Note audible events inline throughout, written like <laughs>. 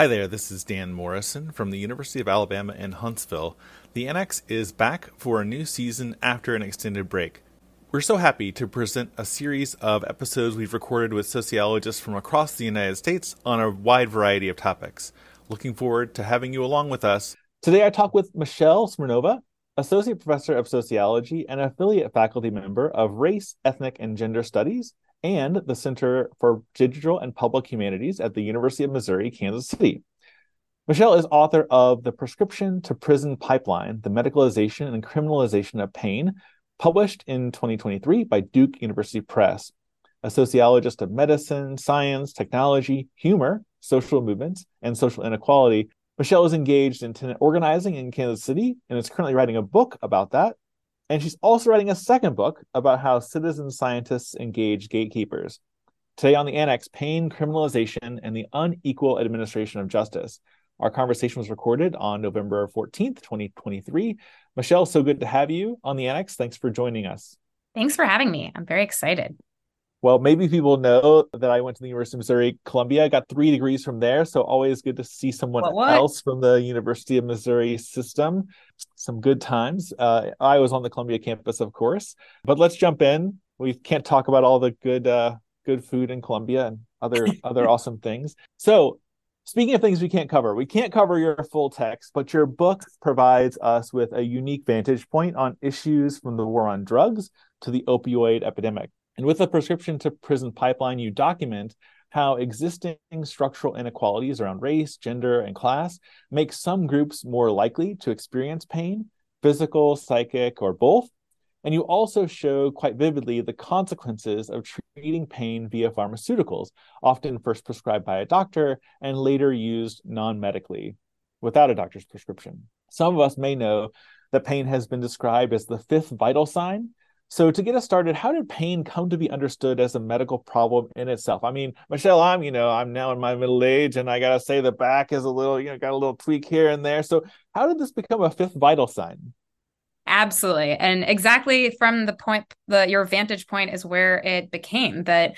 Hi there, this is Dan Morrison from the University of Alabama in Huntsville. The Annex is back for a new season after an extended break. We're so happy to present a series of episodes we've recorded with sociologists from across the United States on a wide variety of topics. Looking forward to having you along with us. Today I talk with Michelle Smirnova, Associate Professor of Sociology and Affiliate Faculty Member of Race, Ethnic, and Gender Studies and the Center for Digital and Public Humanities at the University of Missouri, Kansas City. Michelle is author of The Prescription to Prison Pipeline The Medicalization and Criminalization of Pain, published in 2023 by Duke University Press. A sociologist of medicine, science, technology, humor, social movements, and social inequality, Michelle is engaged in tenant organizing in Kansas City and is currently writing a book about that. And she's also writing a second book about how citizen scientists engage gatekeepers. Today on the Annex, Pain, Criminalization, and the Unequal Administration of Justice. Our conversation was recorded on November 14th, 2023. Michelle, so good to have you on the Annex. Thanks for joining us. Thanks for having me. I'm very excited. Well, maybe people know that I went to the University of Missouri Columbia. I got three degrees from there, so always good to see someone what, what? else from the University of Missouri system. Some good times. Uh, I was on the Columbia campus, of course. But let's jump in. We can't talk about all the good uh, good food in Columbia and other <laughs> other awesome things. So Speaking of things we can't cover, we can't cover your full text, but your book provides us with a unique vantage point on issues from the war on drugs to the opioid epidemic. And with the prescription to prison pipeline, you document how existing structural inequalities around race, gender, and class make some groups more likely to experience pain, physical, psychic, or both, and you also show quite vividly the consequences of treating pain via pharmaceuticals, often first prescribed by a doctor and later used non medically without a doctor's prescription. Some of us may know that pain has been described as the fifth vital sign. So, to get us started, how did pain come to be understood as a medical problem in itself? I mean, Michelle, I'm, you know, I'm now in my middle age and I got to say the back is a little, you know, got a little tweak here and there. So, how did this become a fifth vital sign? Absolutely. And exactly from the point the your vantage point is where it became that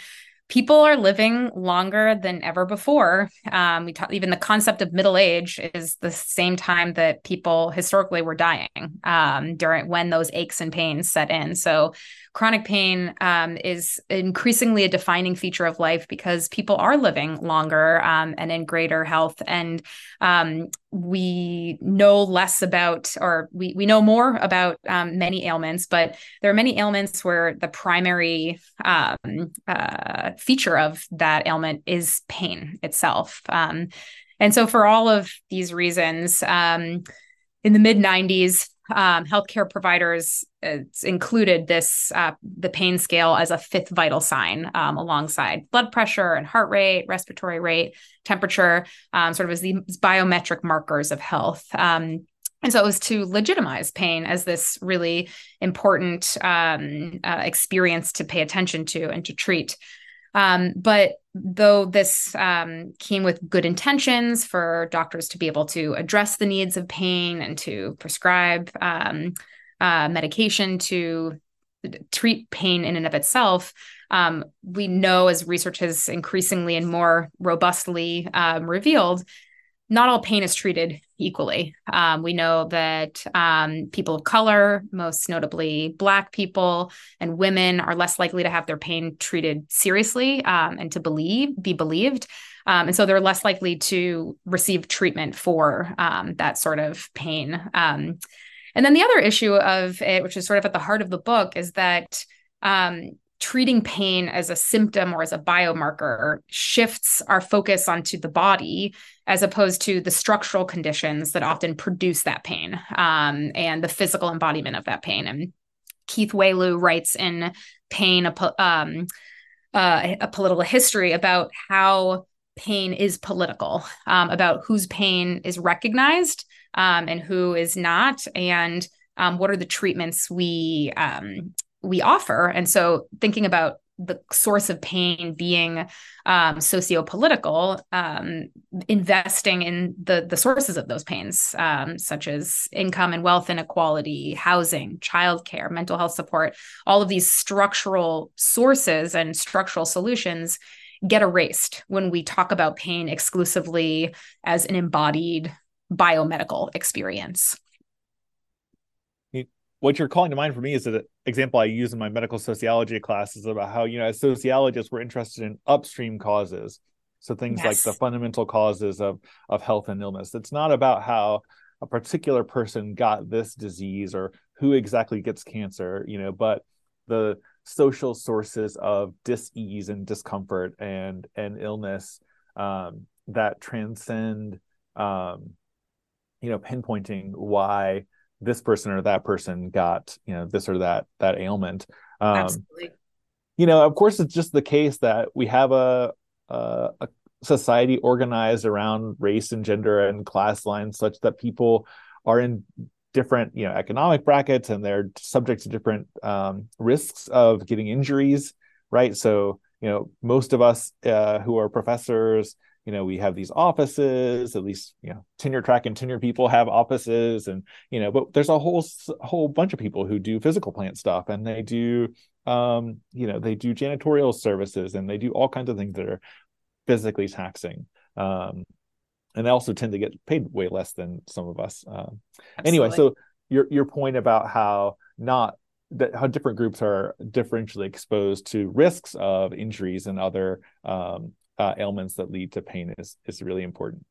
people are living longer than ever before. Um, we talk even the concept of middle age is the same time that people historically were dying um, during when those aches and pains set in. So chronic pain um, is increasingly a defining feature of life because people are living longer um, and in greater health. And um, we know less about, or we, we know more about um, many ailments, but there are many ailments where the primary um, uh, feature of that ailment is pain itself. And so, for all of these reasons, in the mid 90s, um, healthcare providers included this uh, the pain scale as a fifth vital sign um, alongside blood pressure and heart rate, respiratory rate, temperature, um, sort of as these biometric markers of health. Um, and so it was to legitimize pain as this really important um, uh, experience to pay attention to and to treat. Um, but though this um, came with good intentions for doctors to be able to address the needs of pain and to prescribe um, uh, medication to treat pain in and of itself, um, we know as research has increasingly and more robustly um, revealed not all pain is treated equally. Um, we know that um, people of color, most notably Black people and women, are less likely to have their pain treated seriously um, and to believe be believed. Um, and so they're less likely to receive treatment for um, that sort of pain. Um, and then the other issue of it, which is sort of at the heart of the book, is that treating pain as a symptom or as a biomarker shifts our focus onto the body as opposed to the structural conditions that often produce that pain um, and the physical embodiment of that pain. And Keith Wailoo writes in Pain, a, um, uh, a political history about how pain is political, um, about whose pain is recognized um, and who is not, and um, what are the treatments we um, we offer. And so thinking about the source of pain being um, socio-political, um, investing in the the sources of those pains, um, such as income and wealth inequality, housing, childcare, mental health support, all of these structural sources and structural solutions get erased when we talk about pain exclusively as an embodied biomedical experience what you're calling to mind for me is an example I use in my medical sociology classes about how, you know, as sociologists, we're interested in upstream causes. So things yes. like the fundamental causes of, of health and illness. It's not about how a particular person got this disease or who exactly gets cancer, you know, but the social sources of dis-ease and discomfort and and illness um, that transcend um, you know pinpointing why this person or that person got you know this or that that ailment um, Absolutely. you know of course it's just the case that we have a, a, a society organized around race and gender and class lines such that people are in different you know economic brackets and they're subject to different um, risks of getting injuries right so you know most of us uh, who are professors you know we have these offices at least you know tenure track and tenure people have offices and you know but there's a whole whole bunch of people who do physical plant stuff and they do um you know they do janitorial services and they do all kinds of things that are physically taxing um and they also tend to get paid way less than some of us um. Anyway so your your point about how not that how different groups are differentially exposed to risks of injuries and other um, uh, ailments that lead to pain is is really important.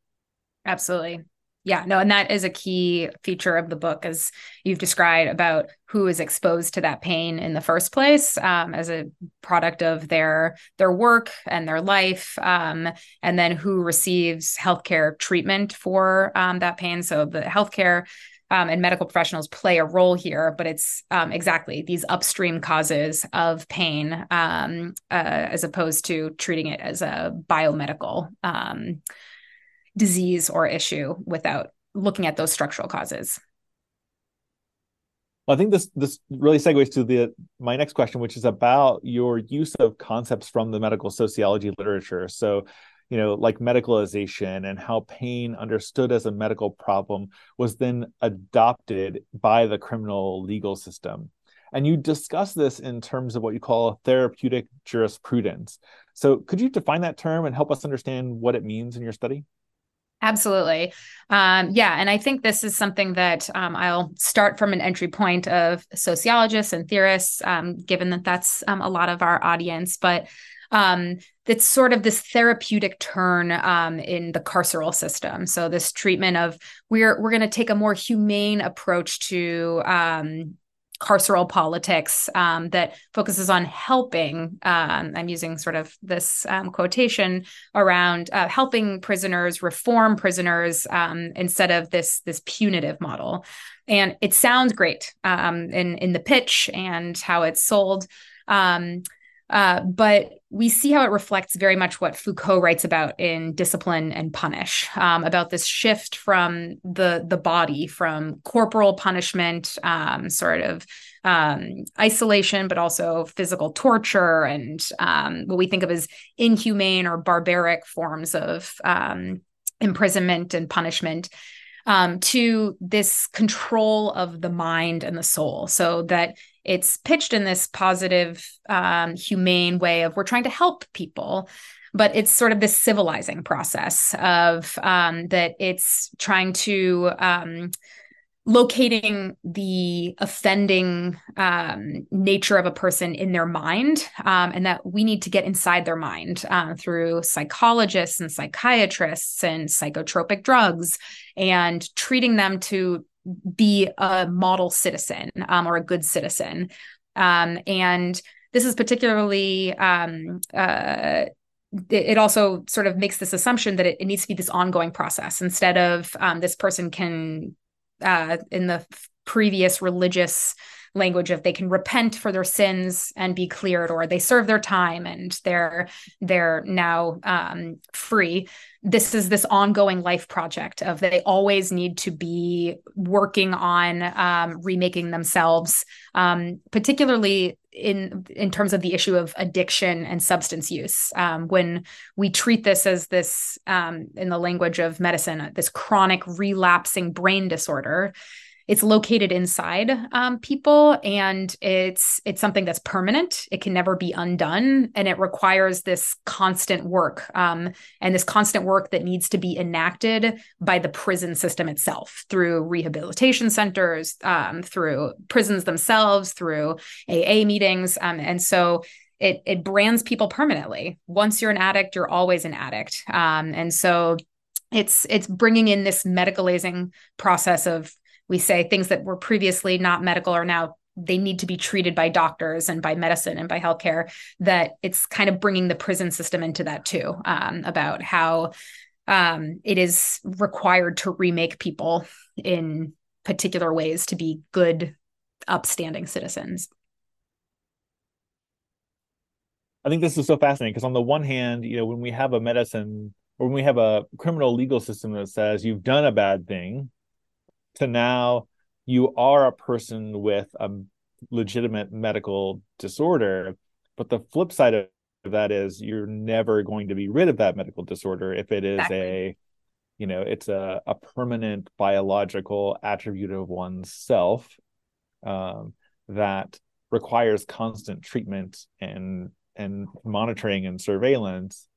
Absolutely. Yeah, no, and that is a key feature of the book, as you've described about who is exposed to that pain in the first place um, as a product of their their work and their life, um, and then who receives healthcare treatment for um, that pain. So the healthcare um, and medical professionals play a role here, but it's um, exactly these upstream causes of pain um, uh, as opposed to treating it as a biomedical um, disease or issue without looking at those structural causes. Well, I think this this really segues to the my next question, which is about your use of concepts from the medical sociology literature. So, you know, like medicalization and how pain understood as a medical problem was then adopted by the criminal legal system. And you discuss this in terms of what you call therapeutic jurisprudence. So, could you define that term and help us understand what it means in your study? Absolutely. Um, yeah. And I think this is something that um, I'll start from an entry point of sociologists and theorists, um, given that that's um, a lot of our audience. But um, it's sort of this therapeutic turn um, in the carceral system. So this treatment of we're we're going to take a more humane approach to um, carceral politics um, that focuses on helping. Um, I'm using sort of this um, quotation around uh, helping prisoners reform prisoners um, instead of this this punitive model. And it sounds great um, in in the pitch and how it's sold. Um, uh, but we see how it reflects very much what Foucault writes about in Discipline and Punish, um, about this shift from the the body, from corporal punishment, um, sort of um, isolation, but also physical torture and um, what we think of as inhumane or barbaric forms of um, imprisonment and punishment um, to this control of the mind and the soul. So that it's pitched in this positive um, humane way of we're trying to help people but it's sort of this civilizing process of um, that it's trying to um, locating the offending um, nature of a person in their mind, um, and that we need to get inside their mind uh, through psychologists and psychiatrists and psychotropic drugs, and treating them to be a model citizen um, or a good citizen. Um, and this is particularly um, uh, it also sort of makes this assumption that it, it, needs to be this ongoing process instead of um, this person can uh, in the previous religious language of they can repent for their sins and be cleared or they serve their time and they're they're now um, free. This is this ongoing life project of they always need to be working on um, remaking themselves um, particularly in in terms of the issue of addiction and substance use. Um, when we treat this as this um, in the language of medicine this chronic relapsing brain disorder it's located inside um, people and it's it's something that's permanent. It can never be undone and it requires this constant work um, and this constant work that needs to be enacted by the prison system itself through rehabilitation centers um, through prisons themselves through aa meetings um, and so it it brands people permanently. Once you're an addict you're always an addict um, and so it's it's bringing in this medicalizing process of we say things that were previously not medical are now they need to be treated by doctors and by medicine and by healthcare that it's kind of bringing the prison system into that too um, about how um, it is required to remake people in particular ways to be good upstanding citizens. I think this is so fascinating because on the one hand you know when we have a medicine or when we have a criminal legal system that says you've done a bad thing to now you are a person with a legitimate medical disorder but the flip side of that is you're never going to be rid of that medical disorder if it is exactly. a you know it's a, a permanent biological attribute of one's self um, that requires constant treatment and and monitoring and surveillance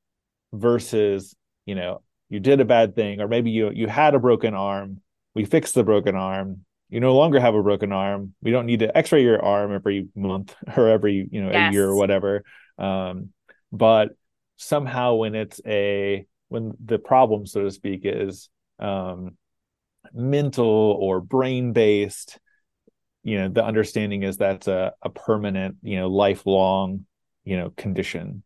versus you know you did a bad thing or maybe you you had a broken arm we fix the broken arm. You no longer have a broken arm. We don't need to x-ray your arm every month <laughs> or every you know yes. a year or whatever. Um, but somehow when it's a when the problem so to speak is um, mental or brain based you know the understanding is that's a, a permanent you know lifelong you know condition.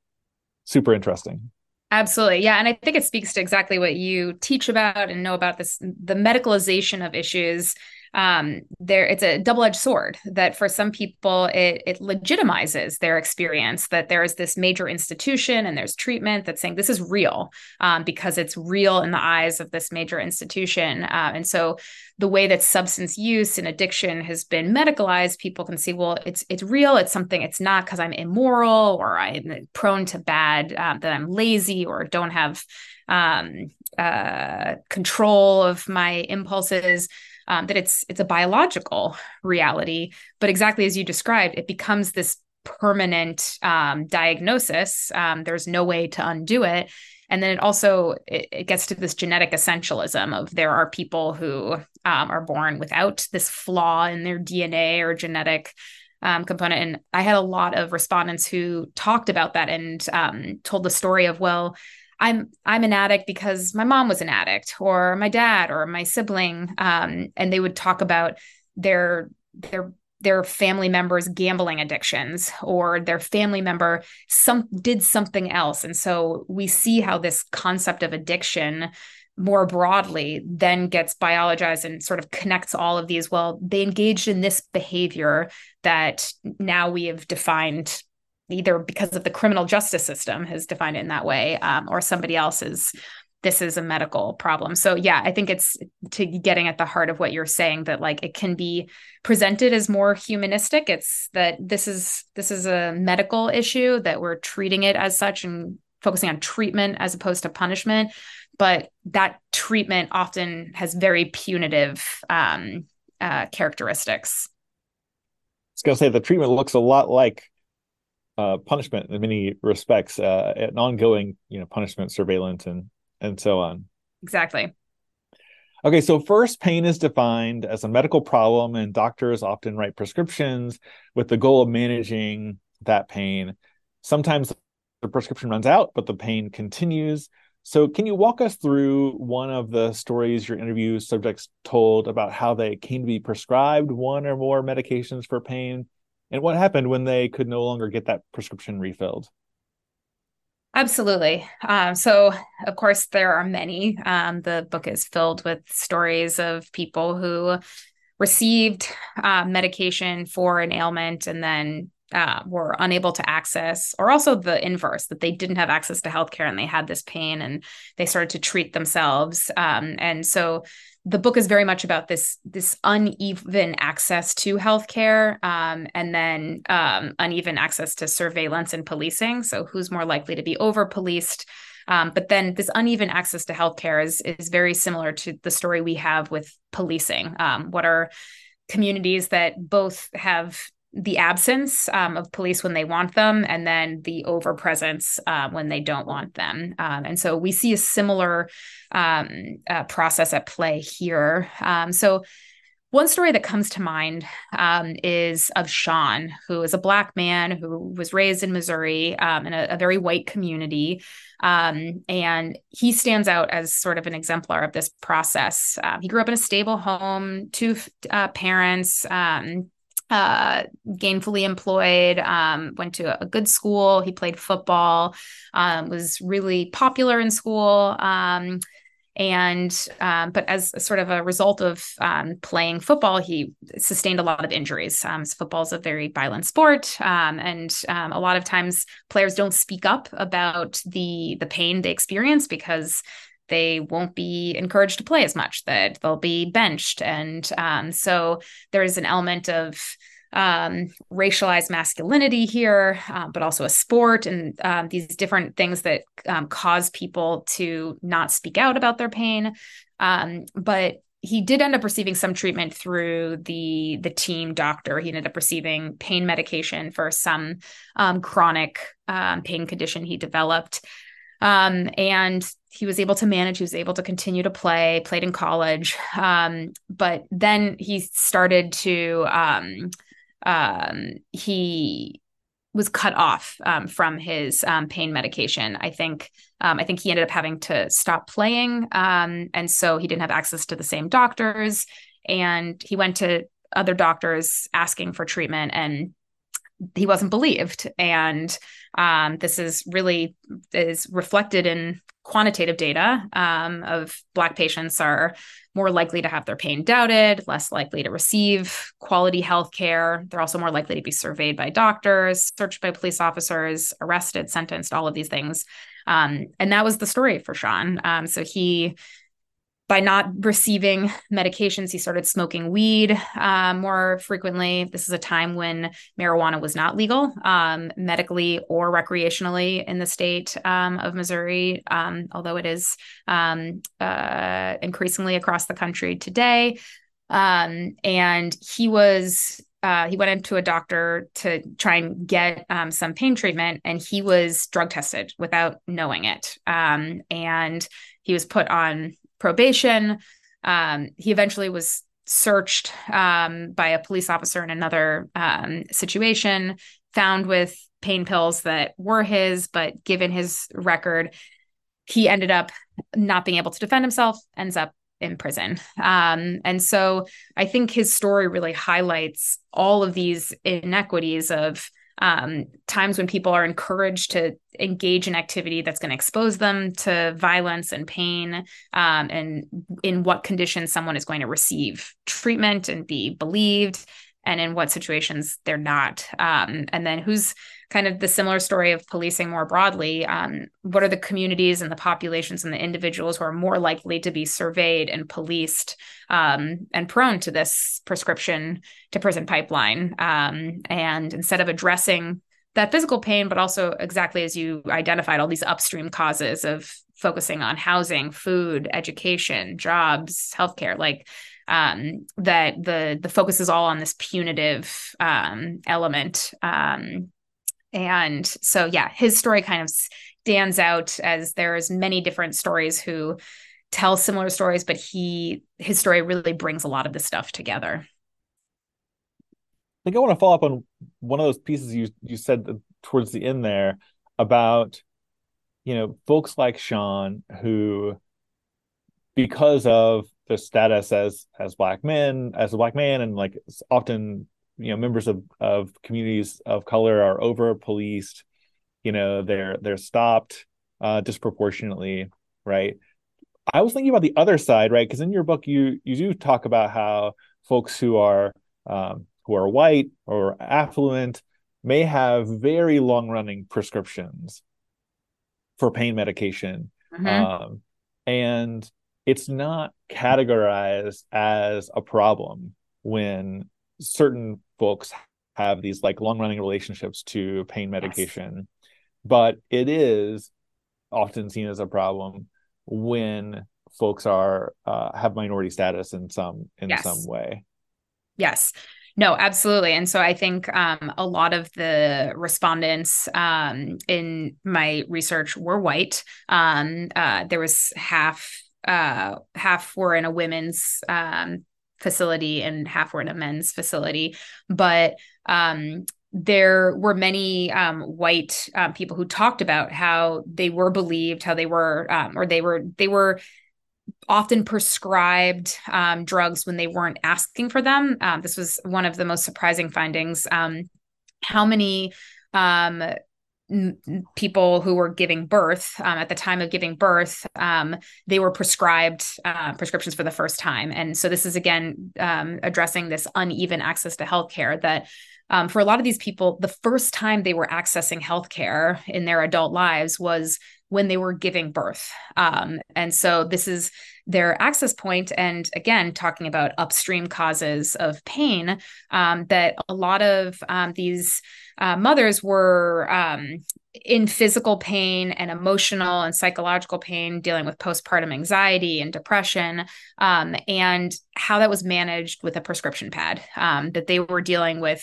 Super interesting Absolutely. Yeah. And I think it speaks to exactly what you teach about and know about this the medicalization of issues um, there it's a double-edged sword that for some people it it legitimizes their experience that there is this major institution and there's treatment that's saying this is real um, because it's real in the eyes of this major institution. Uh, and so the way that substance use and addiction has been medicalized people can see well it's it's real it's something it's not because i'm immoral or i'm prone to bad uh, that i'm lazy or don't have um, uh, control of my impulses um, that it's it's a biological reality. But exactly as you described it becomes this permanent um, diagnosis. Um, there's no way to undo it. And then it also it, it, gets to this genetic essentialism of there are people who um, are born without this flaw in their dna or genetic um, component. And i had a lot of respondents who talked about that and um, told the story of well I'm I'm an addict because my mom was an addict or my dad or my sibling um, and they would talk about their their their family members gambling addictions or their family member some did something else. And so we see how this concept of addiction more broadly then gets biologized and sort of connects all of these. Well they engaged in this behavior that now we have defined either because of the criminal justice system has defined it in that way um, or somebody else's this is a medical problem. So yeah i think it's to getting at the heart of what you're saying that like it can be presented as more humanistic. It's that this is this is a medical issue that we're treating it as such and focusing on treatment as opposed to punishment. But that treatment often has very punitive um, uh, characteristics. I was going to say the treatment looks a lot like uh, punishment in many respects, uh, an ongoing, you know, punishment, surveillance, and and so on. Exactly. Okay, so first, pain is defined as a medical problem, and doctors often write prescriptions with the goal of managing that pain. Sometimes the prescription runs out, but the pain continues. So, can you walk us through one of the stories your interview subjects told about how they came to be prescribed one or more medications for pain and what happened when they could no longer get that prescription refilled? Absolutely. Um, so, of course, there are many. Um, the book is filled with stories of people who received uh, medication for an ailment and then uh, were unable to access, or also the inverse, that they didn't have access to healthcare and they had this pain and they started to treat themselves. Um, and so the book is very much about this this uneven access to healthcare um, and then um, uneven access to surveillance and policing. So who's more likely to be over policed? Um, but then this uneven access to healthcare is is very similar to the story we have with policing. Um, what are communities that both have the absence um, of police when they want them and then the overpresence uh, when they don't want them. Um, and so we see a similar um, uh, process at play here. Um, so one story that comes to mind um, is of Sean, who is a Black man who was raised in Missouri in a, a, very white community. And he stands out as sort of an exemplar of this process. Uh, he grew up in a stable home, two uh, parents, uh, gainfully employed, um, went to a good school. He played football, um, was really popular in school. Um, and um, but as sort of a result of um, playing football he sustained a lot of injuries um, so football is a very violent sport and a lot of times players don't speak up about the the pain they experience because they won't be encouraged to play as much that they'll be benched and um, so there's an element of um, racialized masculinity here, uh, but also a sport and um, these different things that um, cause people to not speak out about their pain. Um, but he did end up receiving some treatment through the the team doctor. He ended up receiving pain medication for some um, chronic um, pain condition he developed. Um, and he was able to manage he was able to continue to play played in college um, but then he started to um, um, he was cut off um, from his um, pain medication. I think um, I think he ended up having to stop playing, um, and so he didn't have access to the same doctors. And he went to other doctors asking for treatment, and he wasn't believed. And um, this is really is reflected in quantitative data um, of Black patients are more likely to have their pain doubted, less likely to receive quality health care. They're also more likely to be surveyed by doctors, searched by police officers, arrested, sentenced, all of these things. Um, and that was the story for Sean. Um, so he by not receiving medications, he started smoking weed uh, more frequently. This is a time when marijuana was not legal um, medically or recreationally in the state um, of Missouri, um, although it is um, uh, increasingly across the country today. Um, and he was uh, he went into a doctor to try and get um, some pain treatment, and he was drug tested without knowing it. Um, and he was put on probation. Um, he eventually was searched um, by a police officer in another um, situation, found with pain pills that were his, but given his record, he ended up not being able to defend himself, ends up in prison. Um, and so I think his story really highlights all of these inequities of um, times when people are encouraged to engage in activity that's going to expose them to violence and pain, um, and in what conditions someone is going to receive treatment and be believed, and in what situations they're not. Um, and then who's kind of the similar story of policing more broadly. Um, what are the communities and the populations and the individuals who are more likely to be surveyed and policed um, and prone to this prescription to prison pipeline? Um, and instead of addressing that physical pain, but also exactly as you identified, all these upstream causes of focusing on housing, food, education, jobs, healthcare, like um, that the the focus is all on this punitive um, element um, and so, yeah, his story kind of stands out as there's many different stories who tell similar stories, but he his story really brings a lot of the stuff together. I think I want to follow up on one of those pieces you you said towards the end there about you know folks like Sean who because of their status as as black men as a black man and like often you know members of of communities of color are over policed you know they're they're stopped uh disproportionately right i was thinking about the other side right because in your book you you do talk about how folks who are um, who are white or affluent may have very long running prescriptions for pain medication mm-hmm. um, and it's not categorized as a problem when certain folks have these like long running relationships to pain medication yes. but it is often seen as a problem when folks are uh, have minority status in some in yes. some way. Yes. No, absolutely. And so I think um, a lot of the respondents um, in my research were white. Um, uh, there was half uh, half were in a women's um, facility and half were in a men's facility. But um, there were many um, white uh, people who talked about how they were believed, how they were, um, or they were, they were often prescribed um, drugs when they weren't asking for them. Um, this was one of the most surprising findings. Um, how many um, people who were giving birth um, at the time of giving birth um, they were prescribed uh, prescriptions for the first time and so this is again um, addressing this uneven access to healthcare that um, for a lot of these people the first time they were accessing healthcare in their adult lives was when they were giving birth. Um, and so this is their access point. And again, talking about upstream causes of pain, um, that a lot of these uh, mothers were um, in physical pain and emotional and psychological pain, dealing with postpartum anxiety and depression, um, and how that was managed with a prescription pad, um, that they were dealing with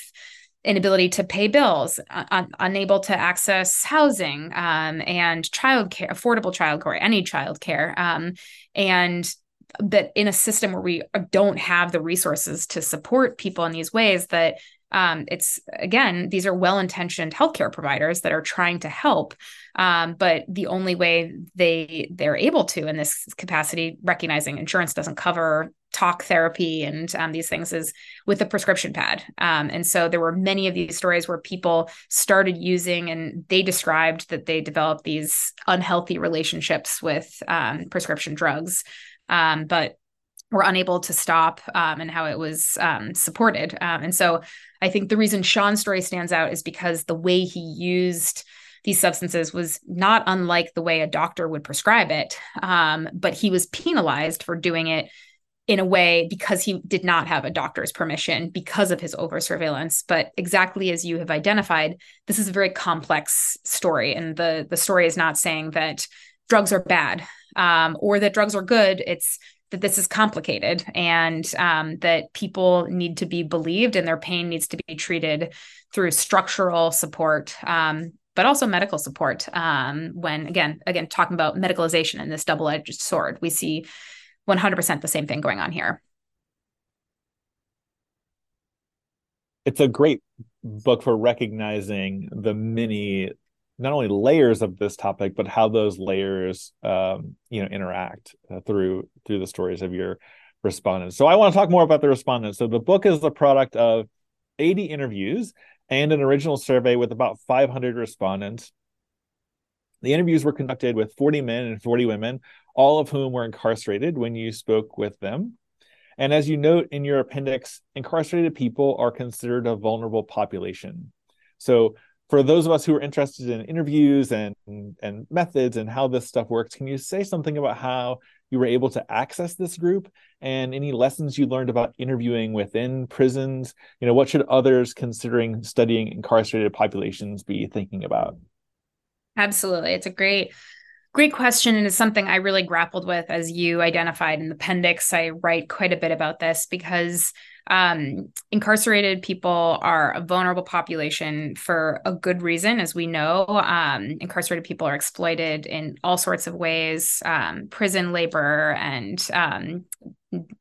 inability to pay bills, un- unable to access housing um, and childcare, affordable childcare, any childcare, um, and that in a system where we don't have the resources to support people in these ways, that um, it's again these are well-intentioned healthcare providers that are trying to help um, but the only way they they're able to in this capacity recognizing insurance doesn't cover talk therapy and um, these things is with a prescription pad. Um, and so there were many of these stories where people started using and they described that they developed these unhealthy relationships with um, prescription drugs. Um, but were unable to stop um, and how it was um, supported. Um, and so I think the reason Sean's story stands out is because the way he used these substances was not unlike the way a doctor would prescribe it, um, but he was penalized for doing it in a way because he did not have a doctor's permission because of his over surveillance but exactly as you have identified this is a very complex story and the the story is not saying that drugs are bad um, or that drugs are good it's that this is complicated and um, that people need to be believed and their pain needs to be treated through structural support um, but also medical support um, when again again talking about medicalization and this double-edged sword we see 100% the same thing going on here. It's a great book for recognizing the many not only layers of this topic but how those layers um, you know interact uh, through through the stories of your respondents. So i want to talk more about the respondents. So the book is the product of 80 interviews and an original survey with about 500 respondents. The interviews were conducted with 40 men and 40 women all of whom were incarcerated when you spoke with them. And as you note in your appendix incarcerated people are considered a vulnerable population. So for those of us who are interested in interviews and and methods and how this stuff works can you say something about how you were able to access this group and any lessons you learned about interviewing within prisons? You know what should others considering studying incarcerated populations be thinking about? Absolutely. It's a great Great question. And it's something I really grappled with as you identified in the appendix. I write quite a bit about this because um, incarcerated people are a vulnerable population for a good reason. As we know, um, incarcerated people are exploited in all sorts of ways um, prison labor and um,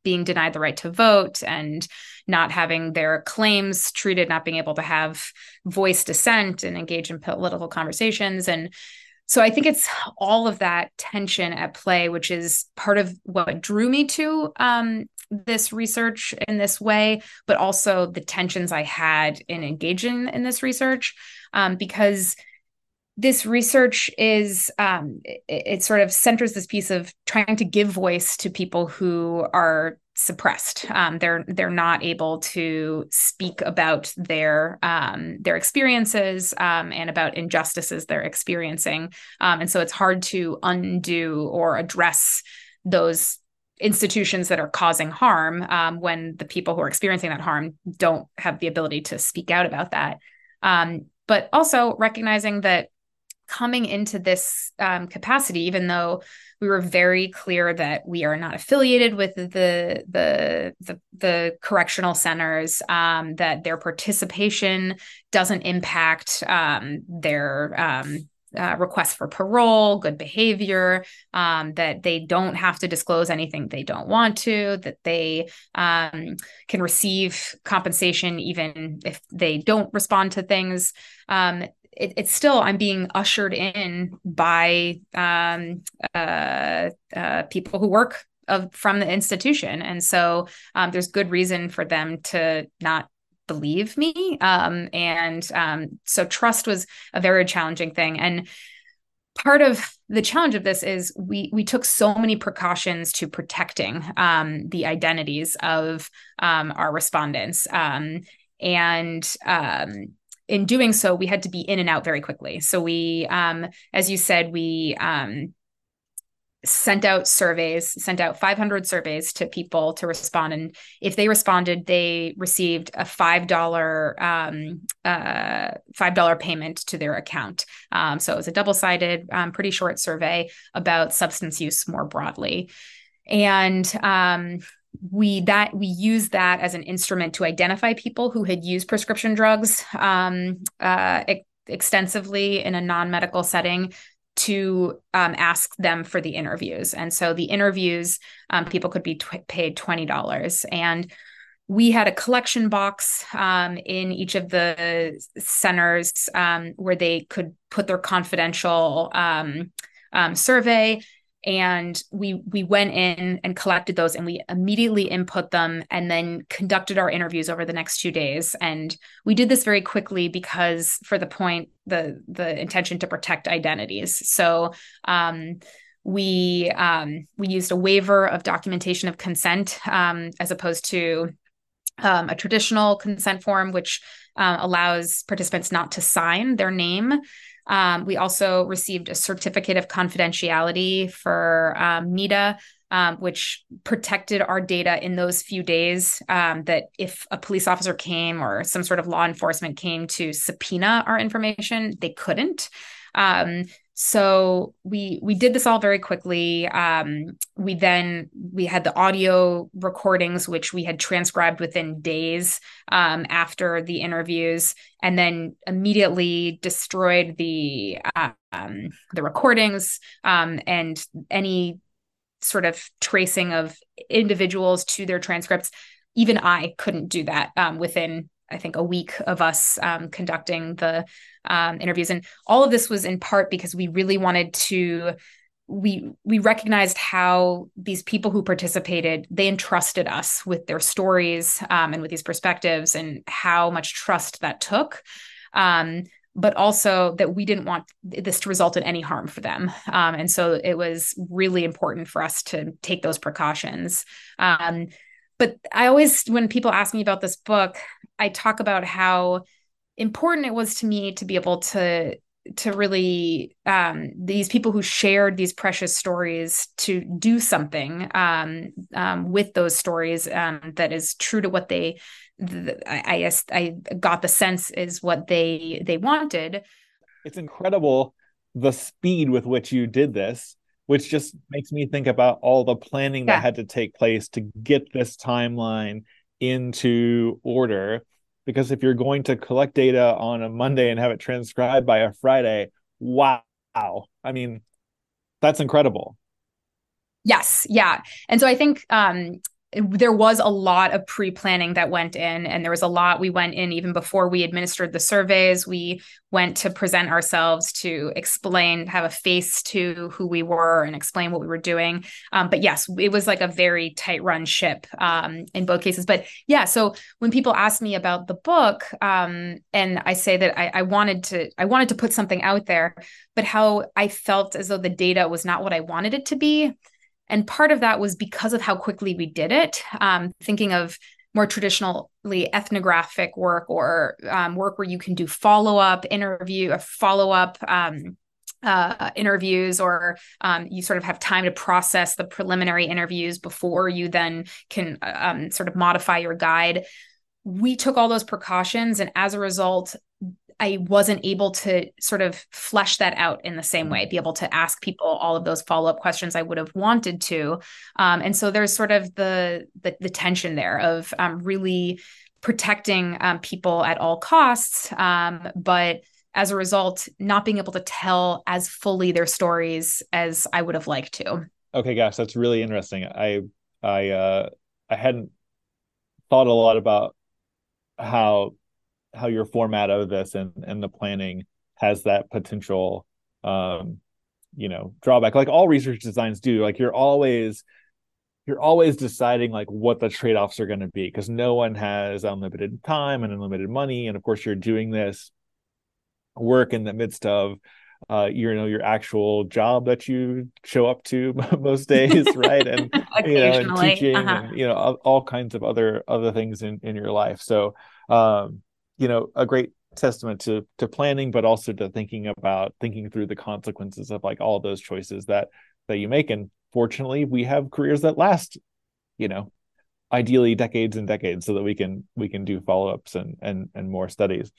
being denied the right to vote and not having their claims treated, not being able to have voice dissent and engage in political conversations. And so I think it's all of that tension at play, which is part of what drew me to um, this research in this way, but also the tensions I had in engaging in this research, um, because this research is um, it, it, sort of centers this piece of trying to give voice to people who are suppressed. Um, they're they're not able to speak about their um, their experiences um, and about injustices they're experiencing, um, and so it's hard to undo or address those institutions that are causing harm um, when the people who are experiencing that harm don't have the ability to speak out about that. Um, but also recognizing that coming into this capacity, even though we were very clear that we are not affiliated with the the the, the correctional centers, um, that their participation doesn't impact um, their um, uh, requests for parole, good behavior, um, that they don't have to disclose anything they don't want to, that they um, can receive compensation even if they don't respond to things. Um, it, it's still I'm being ushered in by um, uh, uh, people who work of, from the institution, and so um, there's good reason for them to not believe me. Um, and um, so trust was a very challenging thing. And part of the challenge of this is we we took so many precautions to protecting um, the identities of um, our respondents. And um, in doing so, we had to be in and out very quickly. So we, um, as you said, we um, sent out surveys, sent out 500 surveys to people to respond. And if they responded, they received a $5, um, uh, $5 payment to their account. Um, so it was a double sided, um, pretty short survey about substance use more broadly. And um, we that we use that as an instrument to identify people who had used prescription drugs um, uh, extensively in a non-medical setting to um, ask them for the interviews. And so the interviews, um, people could be paid $20. And we had a collection box um, in each of the centers um, where they could put their confidential um, um, survey and we we went in and collected those and we immediately input them and then conducted our interviews over the next two days. And we did this very quickly because for the point the the intention to protect identities. So um, we um, we used a waiver of documentation of consent um, as opposed to um, a traditional consent form which uh, allows participants not to sign their name um, we also received a certificate of confidentiality for um, NIDA, um, which protected our data in those few days. Um, that if a police officer came or some sort of law enforcement came to subpoena our information, they couldn't. Um, so we we did this all very quickly. Um, we then we had the audio recordings which we had transcribed within days um, after the interviews and then immediately destroyed the um, the recordings um, and any sort of tracing of individuals to their transcripts. Even i couldn't do that um, within I think a week of us um, conducting the um, interviews, and all of this was in part because we really wanted to. We we recognized how these people who participated they entrusted us with their stories um, and with these perspectives, and how much trust that took. Um, but also that we didn't want this to result in any harm for them. Um, and so it was really important for us to take those precautions. Um, but I always, when people ask me about this book, I talk about how important it was to me to be able to to really um, these people who shared these precious stories to do something um, um, with those stories um, that is true to what they the, I, guess I got the sense is what they they wanted. It's incredible the speed with which you did this which just makes me think about all the planning that had to take place to get this timeline into order. Because if you're going to collect data on a Monday and have it transcribed by a Friday, wow. I mean, that's incredible. Yes. Yeah. And so I think um, there was a lot of pre-planning that went in and there was a lot we went in even before we administered the surveys. We went to present ourselves to explain have a face to who we were and explain what we were doing. Um, but yes it was like a very tight run ship um, in both cases. But yeah so when people ask me about the book um, and i say that I, I wanted to i wanted to put something out there but how i felt as though the data was not what i wanted it to be and part of that was because of how quickly we did it, um, thinking of more traditionally ethnographic work or um, work where you can do follow up interview, a follow up um, uh, interviews, or um, you sort of have time to process the preliminary interviews before you then can uh, um, sort of modify your guide. We took all those precautions, and as a result, I wasn't able to sort of flesh that out in the same way, be able to ask people all of those follow up questions I would have wanted to. Um, and so there's sort of the the, the tension there of um, really protecting um, people at all costs, um, but as a result, not being able to tell as fully their stories as I would have liked to. Okay, gosh, that's really interesting. I I uh, I hadn't thought a lot about how how your format of this and and the planning has that potential um you know drawback. Like all research designs do like you're always you're always deciding like what the trade-offs are going to be because no one has unlimited time and unlimited money and of course you're doing this work in the midst of uh you know your actual job that you show up to <laughs> most days right? And <laughs> you know and teaching uh-huh. and you know all kinds of other other things in in your life. So um you know a great testament to to planning but also to thinking about thinking through the consequences of like all those choices that that you make. And fortunately we have careers that last you know ideally decades and decades so that we can we can do follow-ups and and and more studies.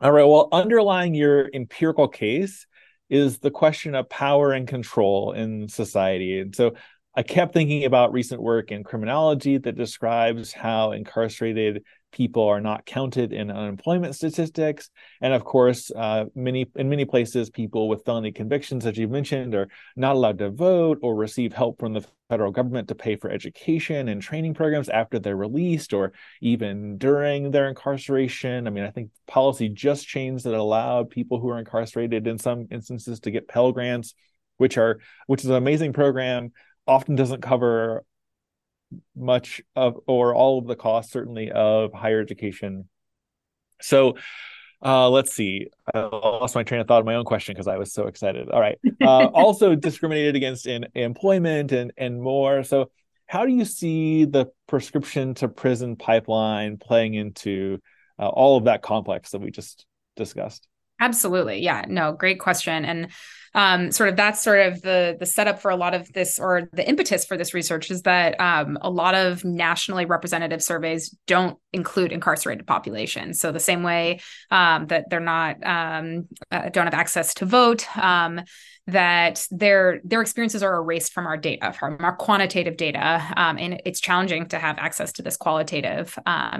All right. Well underlying your empirical case is the question of power and control in society. And so I kept thinking about recent work in criminology that describes how incarcerated people are not counted in unemployment statistics. And of course uh, many in many places people with felony convictions as you mentioned are not allowed to vote or receive help from the federal government to pay for education and training programs after they're released or even during their incarceration. I mean i think policy just changed that allowed people who are incarcerated in some instances to get pell grants which are which is an amazing program often doesn't cover much of or all of the costs certainly of higher education. So uh, let's see. I lost my train of thought of my own question because i was so excited. All right. <laughs> Uh, also discriminated against in employment and and more. So how do you see the prescription to prison pipeline playing into uh, all of that complex that we just discussed absolutely yeah no great question and um, sort of that's sort of the the setup for a lot of this or the impetus for this research is that um, a lot of nationally representative surveys don't include incarcerated populations. So the same way um, that they're not um, uh, don't have access to vote, um, that their their experiences are erased from our data, from our quantitative data, um, and it's challenging to have access to this qualitative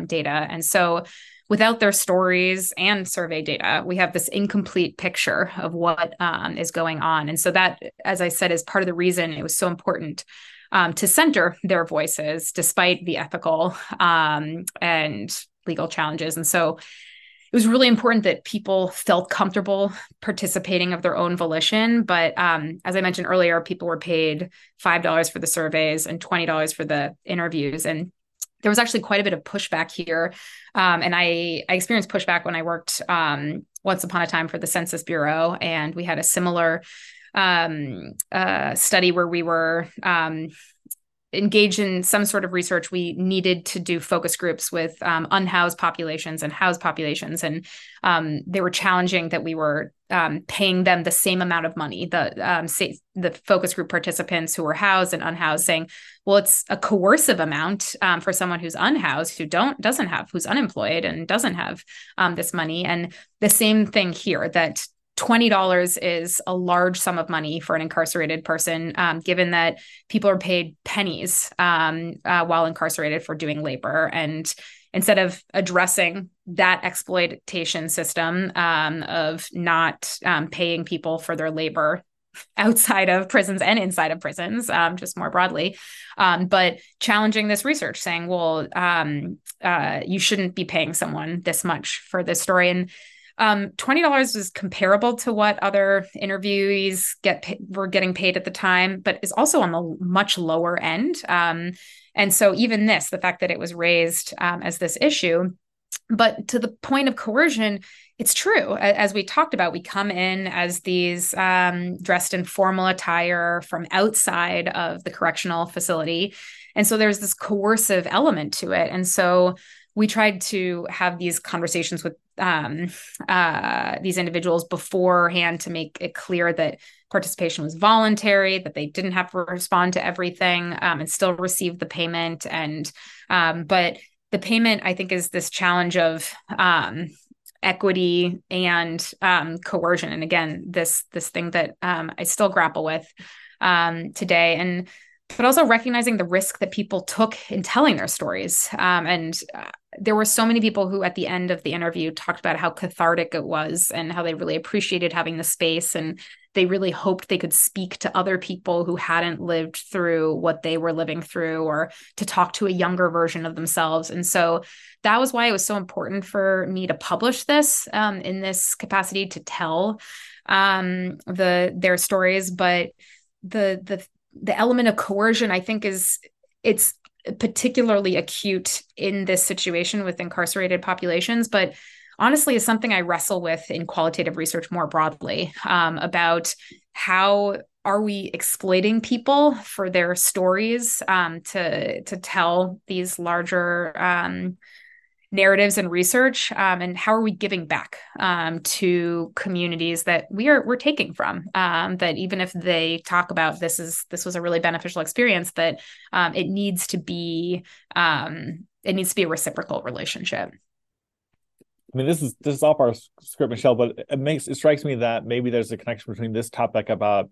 data. And so without their stories and survey data, we have this incomplete picture of what um, is going on. And so, that, as I said, is part of the reason it was so important um, to center their voices despite the ethical um, and legal challenges. And so, it was really important that people felt comfortable participating of their own volition. But um, as I mentioned earlier, people were paid $5 for the surveys and $20 for the interviews. And there was actually quite a bit of pushback here. Um, and I, I experienced pushback when I worked um, once upon a time for the Census Bureau. And we had a similar um, uh, study where we were um, engage in some sort of research, we needed to do focus groups with um, unhoused populations and housed populations, and um, they were challenging that we were um, paying them the same amount of money. The um, say, the focus group participants who were housed and unhoused saying, "Well, it's a coercive amount um, for someone who's unhoused, who don't doesn't have, who's unemployed and doesn't have um, this money." And the same thing here that $20 is a large sum of money for an incarcerated person, um, given that people are paid pennies um, uh, while incarcerated for doing labor. And instead of addressing that exploitation system um, of not um, paying people for their labor outside of prisons and inside of prisons, um, just more broadly, um, but challenging this research, saying, well, uh, you shouldn't be paying someone this much for this story. And um, Twenty dollars is comparable to what other interviewees get were getting paid at the time, but is also on the much lower end. Um, and so even this, the fact that it was raised um, as this issue, but to the point of coercion, it's true. As we talked about, we come in as these um, dressed in formal attire from outside of the correctional facility. And so there's this coercive element to it. And so we tried to have these conversations with um, uh, these individuals beforehand to make it clear that participation was voluntary, that they didn't have to respond to everything um, and still receive the payment. And um, but the payment, I think, is this challenge of um, equity and um, coercion. And again this this thing that um, i still grapple with um, today. And but also recognizing the risk that people took in telling their stories. Um, and uh, there were so many people who at the end of the interview talked about how cathartic it was and how they really appreciated having the space and they really hoped they could speak to other people who hadn't lived through what they were living through or to talk to a younger version of themselves. And so that was why it was so important for me to publish this um, in this capacity to tell um, the their stories. But the the the element of coercion, I think, is it's particularly acute in this situation with incarcerated populations, but honestly is something I wrestle with in qualitative research more broadly um, about how are we exploiting people for their stories um, to to tell these larger um, narratives and research um, and how are we giving back um, to communities that we are we're taking from um, that even if they talk about this is this was a really beneficial experience that um, it needs to be um, it needs to be a reciprocal relationship I mean, this is this is off our script, Michelle, but it makes it strikes me that maybe there's a connection between this topic about,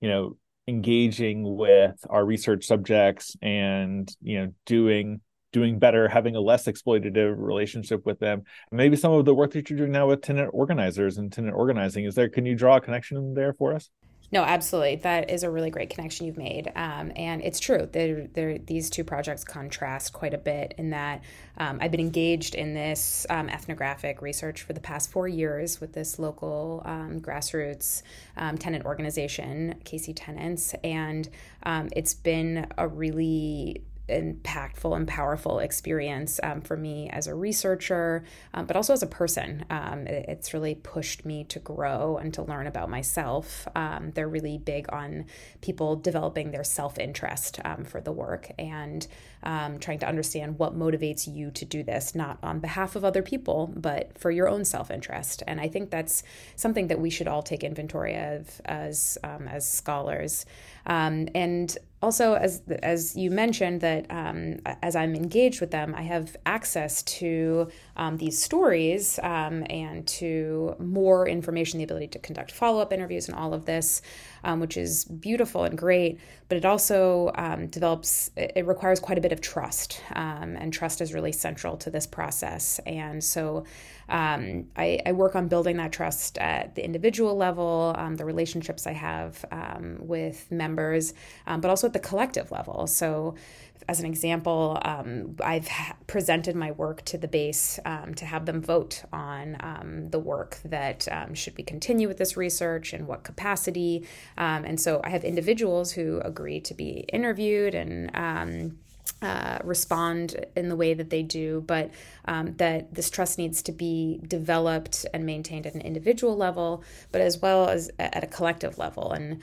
you know, engaging with our research subjects and you know doing doing better, having a less exploitative relationship with them. maybe some of the work that you're doing now with tenant organizers and tenant organizing is there. Can you draw a connection there for us? No, absolutely. That is a really great connection you've made. Um, and it's true. They're, they're, these two projects contrast quite a bit in that um, I've been engaged in this um, ethnographic research for the past four years with this local um, grassroots um, tenant organization, KC Tenants. And um, it's been a really impactful and powerful experience um, for me as a researcher, um, but also as a person. Um, it, it's really pushed me to grow and to learn about myself. Um, they're really big on people developing their self interest um, for the work and um, trying to understand what motivates you to do this, not on behalf of other people, but for your own self interest. And I think that's something that we should all take inventory of as as scholars. and also as as you mentioned that um, as i'm engaged with them i have access to um, these stories um, and to more information the ability to conduct follow-up interviews and all of this um, which is beautiful and great but it also um, develops it requires quite a bit of trust um, and trust is really central to this process and so um, I, I, work on building that trust at the individual level, um, the relationships I have um, with members, um, but also at the collective level. So, as an example, um, I've presented my work to the base um, to have them vote on the work that should we continue with this research and what capacity. and so I have individuals who agree to be interviewed and uh, respond in the way that they do, but um, that this trust needs to be developed and maintained at an individual level, but as well as at a collective level. And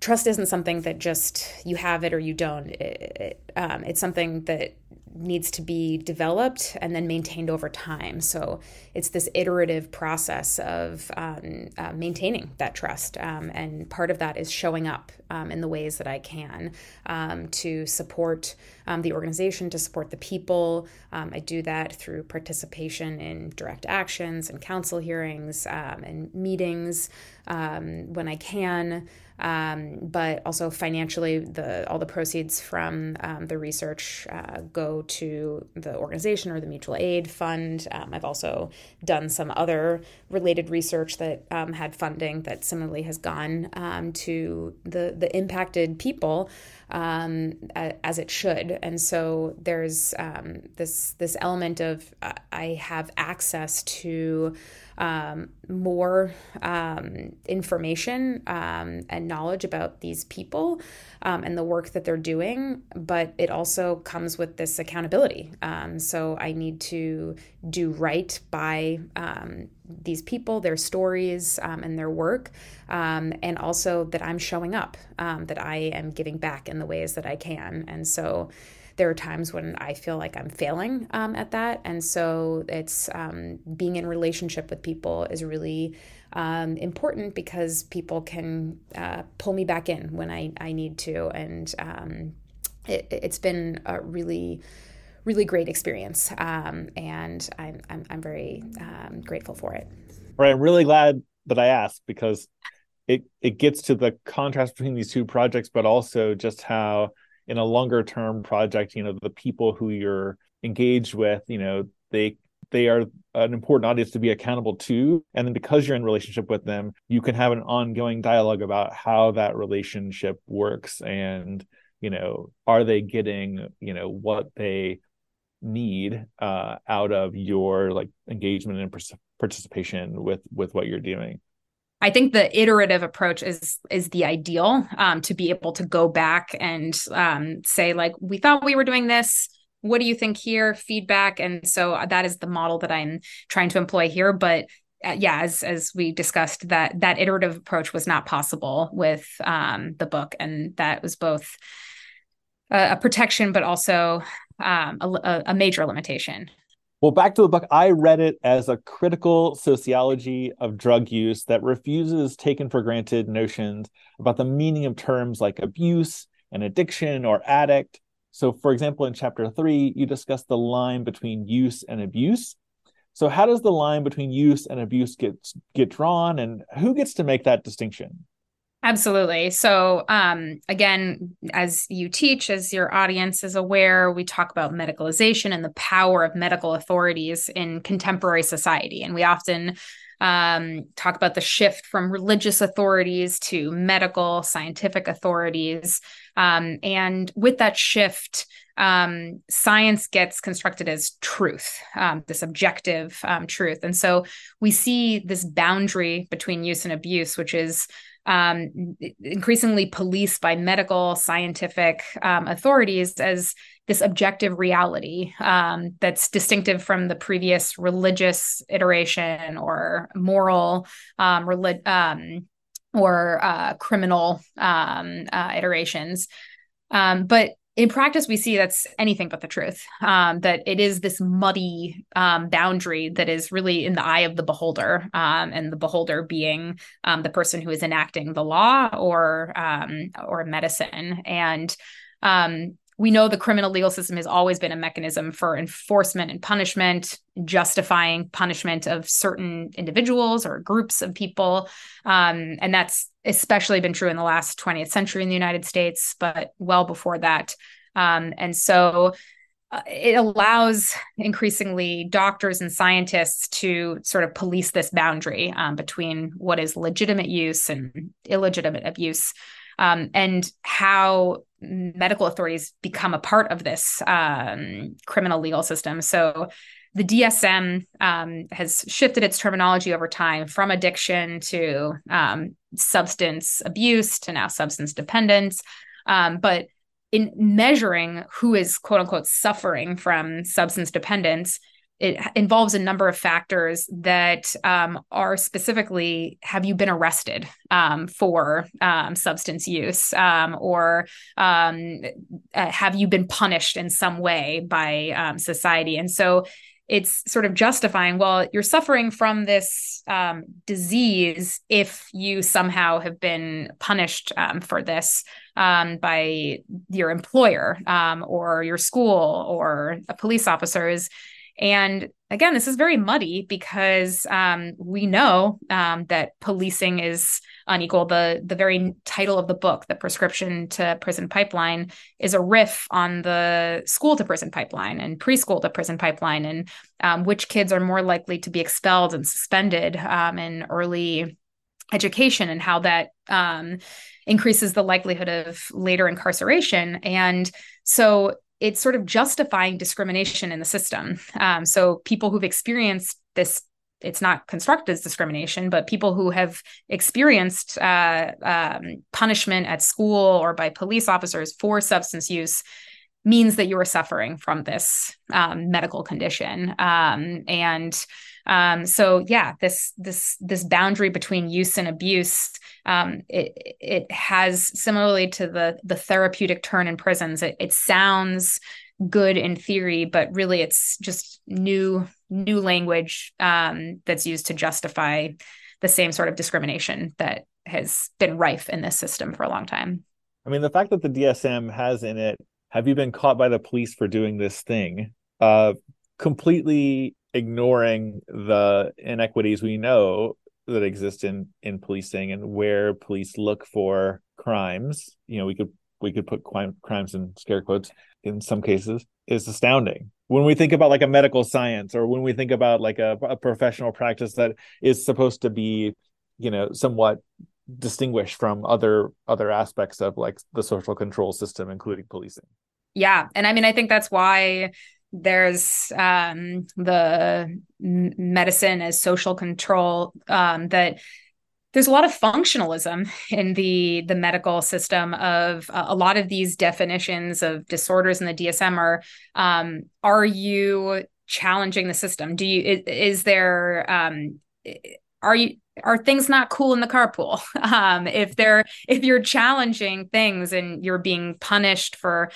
trust isn't something that just you have it or you don't. It, it, um, it's something that needs to be developed and then maintained over time. So it's this iterative process of um, uh, maintaining that trust. Um, and part of that is showing up um, in the ways that I can um, to support um, the organization, to support the people. Um, I do that through participation in direct actions and council hearings and meetings when I can um, but also financially, the all the proceeds from um, the research uh, go to the organization or the mutual aid fund. Um, I've also done some other related research that um, had funding that similarly has gone um, to the the impacted people as it should. And so there's this this element of uh, I have access to um, more um, information um, and knowledge about these people um, and the work that they're doing, but it also comes with this accountability. Um, so I need to do right by um, these people, their stories, and their work, and also that I'm showing up, that I am giving back in the ways that I can. And so there are times when I feel like I'm failing um, at that. And so it's um, being in relationship with people is really um, important because people can uh, pull me back in when I, I need to. And um, it, has been a really really great experience, um, and I'm I'm, I'm very um, grateful for it. Right, I'm really glad that I asked because it it gets to the contrast between these two projects, but also just how in a longer term project, you know, the people who you're engaged with, you know, they they are an important audience to be accountable to. And then because you're in relationship with them you can have an ongoing dialogue about how that relationship works and you know are they getting you know what they need uh, out of your like engagement and participation with with what you're doing I think the iterative approach is is the ideal um, to be able to go back and um, say like we thought we were doing this. What do you think here? Feedback, and so that is the model that I'm trying to employ here. But uh, yeah, as as we discussed, that that iterative approach was not possible with um, the book, and that was both a, a protection, but also um, a, a major limitation. Well, back to the book, I read it as a critical sociology of drug use that refuses taken for granted notions about the meaning of terms like abuse and addiction or addict. So, for example, in chapter three, you discuss the line between use and abuse. So, how does the line between use and abuse get get drawn, and who gets to make that distinction? Absolutely. So, um, again, as you teach, as your audience is aware, we talk about medicalization and the power of medical authorities in contemporary society. And we often um, talk about the shift from religious authorities to medical, scientific authorities. Um, and with that shift, um, science gets constructed as truth, um, this objective um, truth. And so we see this boundary between use and abuse, which is um, increasingly policed by medical scientific um, authorities as this objective reality um, that's distinctive from the previous religious iteration or moral um, um, or uh, criminal um, uh, iterations. but in practice, we see that's anything but the truth. Um, that it is this muddy um, boundary that is really in the eye of the beholder, um, and the beholder being um, the person who is enacting the law or um, or medicine. And um, we know the criminal legal system has always been a mechanism for enforcement and punishment, justifying punishment of certain individuals or groups of people. And that's especially been true in the last 20th century in the United States, but well before that. Um, and so uh, it allows increasingly doctors and scientists to sort of police this boundary um, between what is legitimate use and illegitimate abuse um, and how medical authorities become a part of this um, criminal legal system. So the DSM um, has shifted its terminology over time from addiction to um, substance abuse to now substance dependence. Um, but in measuring who is quote unquote suffering from substance dependence, it involves a number of factors that um, are specifically have you been arrested um, for um, substance use or uh, have you been punished in some way by society and so it's sort of justifying well you're suffering from this um, disease if you somehow have been punished um, for this um, by your employer or your school or police officers and again, this is very muddy because um, we know um, that policing is unequal. The the very title of the book, the prescription to prison pipeline, is a riff on the school to prison pipeline and preschool to prison pipeline, and um, which kids are more likely to be expelled and suspended um, in early education, and how that um, increases the likelihood of later incarceration. And so it's sort of justifying discrimination in the system. Um, so people who've experienced this, it's not constructed as discrimination, but people who have experienced uh, um, punishment at school or by police officers for substance use means that you are suffering from this um, medical condition. Um, and um, so yeah, this this this boundary between use and abuse, um, it it has similarly to the the therapeutic turn in prisons. It, it sounds good in theory, but really it's just new new language um, that's used to justify the same sort of discrimination that has been rife in this system for a long time. I mean, the fact that the DSM has in it, have you been caught by the police for doing this thing? uh, completely ignoring the inequities we know that exist in in policing and where police look for crimes. You know we could we could put crime, crimes in scare quotes in some cases is astounding. When we think about like a medical science or when we think about like a, a professional practice that is supposed to be you know somewhat distinguished from other other aspects of like the social control system including policing. Yeah. And i mean i think that's why there's um, the medicine as social control um, that there's a lot of functionalism in the the medical system of uh, a lot of these definitions of disorders in the DSM are um, are you challenging the system? Do you is, is there um, are you are things not cool in the carpool? <laughs> Um, if they're if you're challenging things and you're being punished for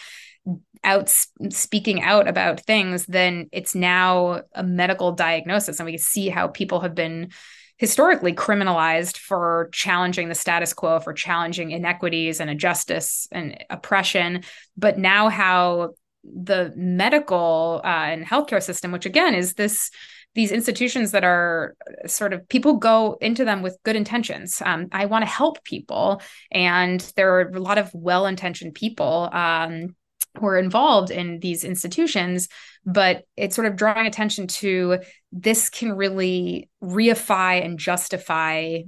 out speaking out about things, then it's now a medical diagnosis. And we see how people have been historically criminalized for challenging the status quo, for challenging inequities and injustice and oppression. But now, how the medical uh, and healthcare system, which again is this these institutions that are sort of people go into them with good intentions. Um, I want to help people, and there are a lot of well-intentioned people um, who are involved in these institutions, but it's sort of drawing attention to this can really reify and justify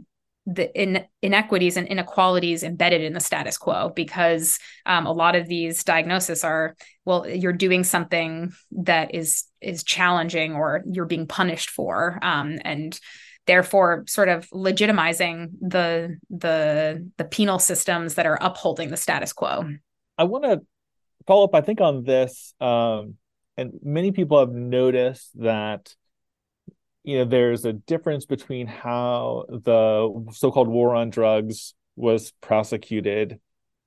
the in, inequities and inequalities embedded in the status quo because um, a lot of these diagnoses are well you're doing something that is is challenging or you're being punished for um, and therefore sort of legitimizing the the the penal systems that are upholding the status quo. I want to follow up, I think, on this, um, and many people have noticed that you know there's a difference between how the so-called war on drugs was prosecuted,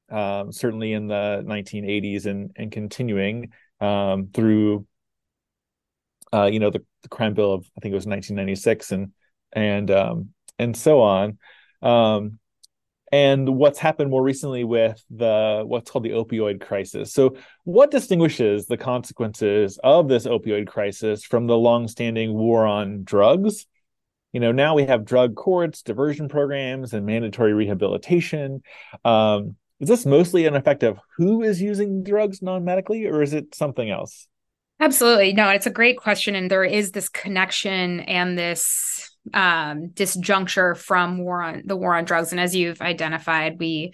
um, certainly in the 1980s and and continuing um, through, uh, you know, the, the crime bill of I think it was 1996 and and um, and so on. And what's happened more recently with the what's called the opioid crisis. So, what distinguishes the consequences of this opioid crisis from the long-standing war on drugs? You know, now we have drug courts, diversion programs, and mandatory rehabilitation. Um, is this mostly an effect of who is using drugs non-medically, or is it something else? Absolutely, no. It's a great question, and there is this connection and this um, disjuncture from war on the war on drugs. And as you've identified, we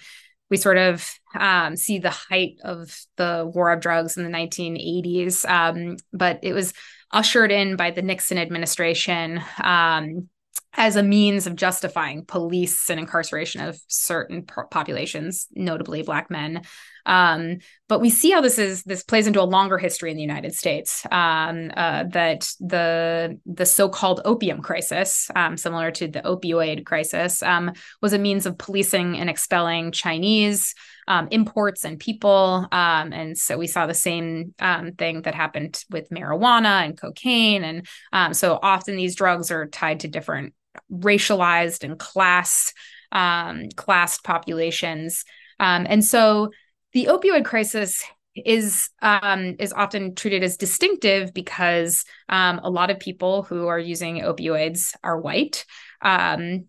we sort of um, see the height of the war of drugs in the 1980s, um, but it was ushered in by the Nixon administration um, as a means of justifying police and incarceration of certain populations, notably Black men. Um, but we see how this is this plays into a longer history in the United States. Um, uh, that the the so-called opium crisis, um, similar to the opioid crisis, um, was a means of policing and expelling Chinese um, imports and people. Um, and so we saw the same thing that happened with marijuana and cocaine. And so often these drugs are tied to different racialized and class classed populations. and so the opioid crisis is um, is often treated as distinctive because um, a lot of people who are using opioids are white. Um,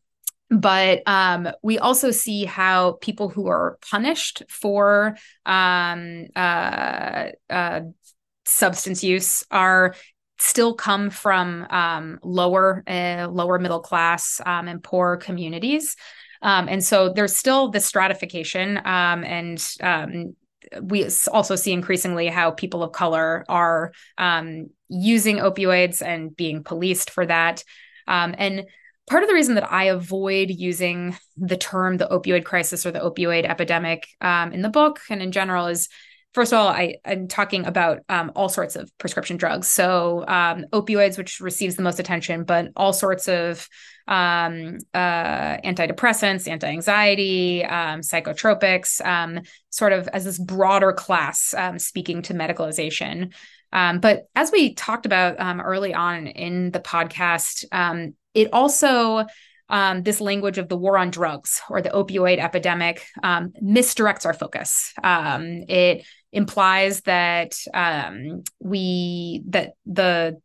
but um, we also see how people who are punished for um, uh, uh, substance use are still come from um, lower uh, lower middle class and poor communities. Um, and so there's still this stratification. Um, and um, we also see increasingly how people of color are um, using opioids and being policed for that. Um, and part of the reason that I avoid using the term the opioid crisis or the opioid epidemic um, in the book and in general is first of all, I, am talking about um, all sorts of prescription drugs. So um, opioids, which receives the most attention, but all sorts of um, uh, antidepressants, anti-anxiety, um, psychotropics, um, sort of as this broader class, um, speaking to medicalization. but as we talked about early on in the podcast, it also um, this language of the war on drugs or the opioid epidemic um, misdirects our focus. Um, it implies that um, we that the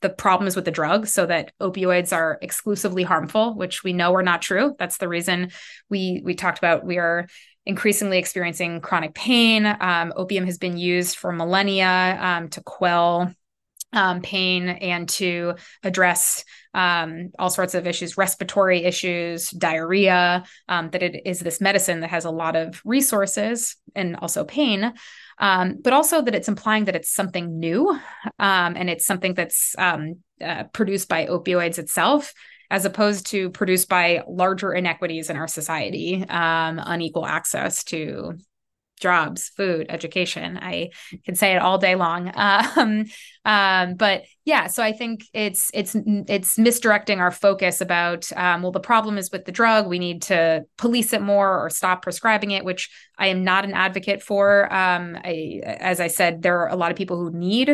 the problems with the drug so that opioids are exclusively harmful which we know are not true. That's the reason we we talked about we are increasingly experiencing chronic pain. Um, opium has been used for millennia um, to quell um, pain and to address um, all sorts of issues, respiratory issues, diarrhea, um, that it is this medicine that has a lot of resources and also pain um, but also that it's implying that it's something new um, and it's something that's um, uh, produced by opioids itself as opposed to produced by larger inequities in our society um, unequal access to jobs, food, education. I can say it all day long. <laughs> Um, um, but yeah, so I think it's it's it's misdirecting our focus about um, well, the problem is with the drug. We need to police it more or stop prescribing it, which I am not an advocate for. Um, I, as I said, there are a lot of people who need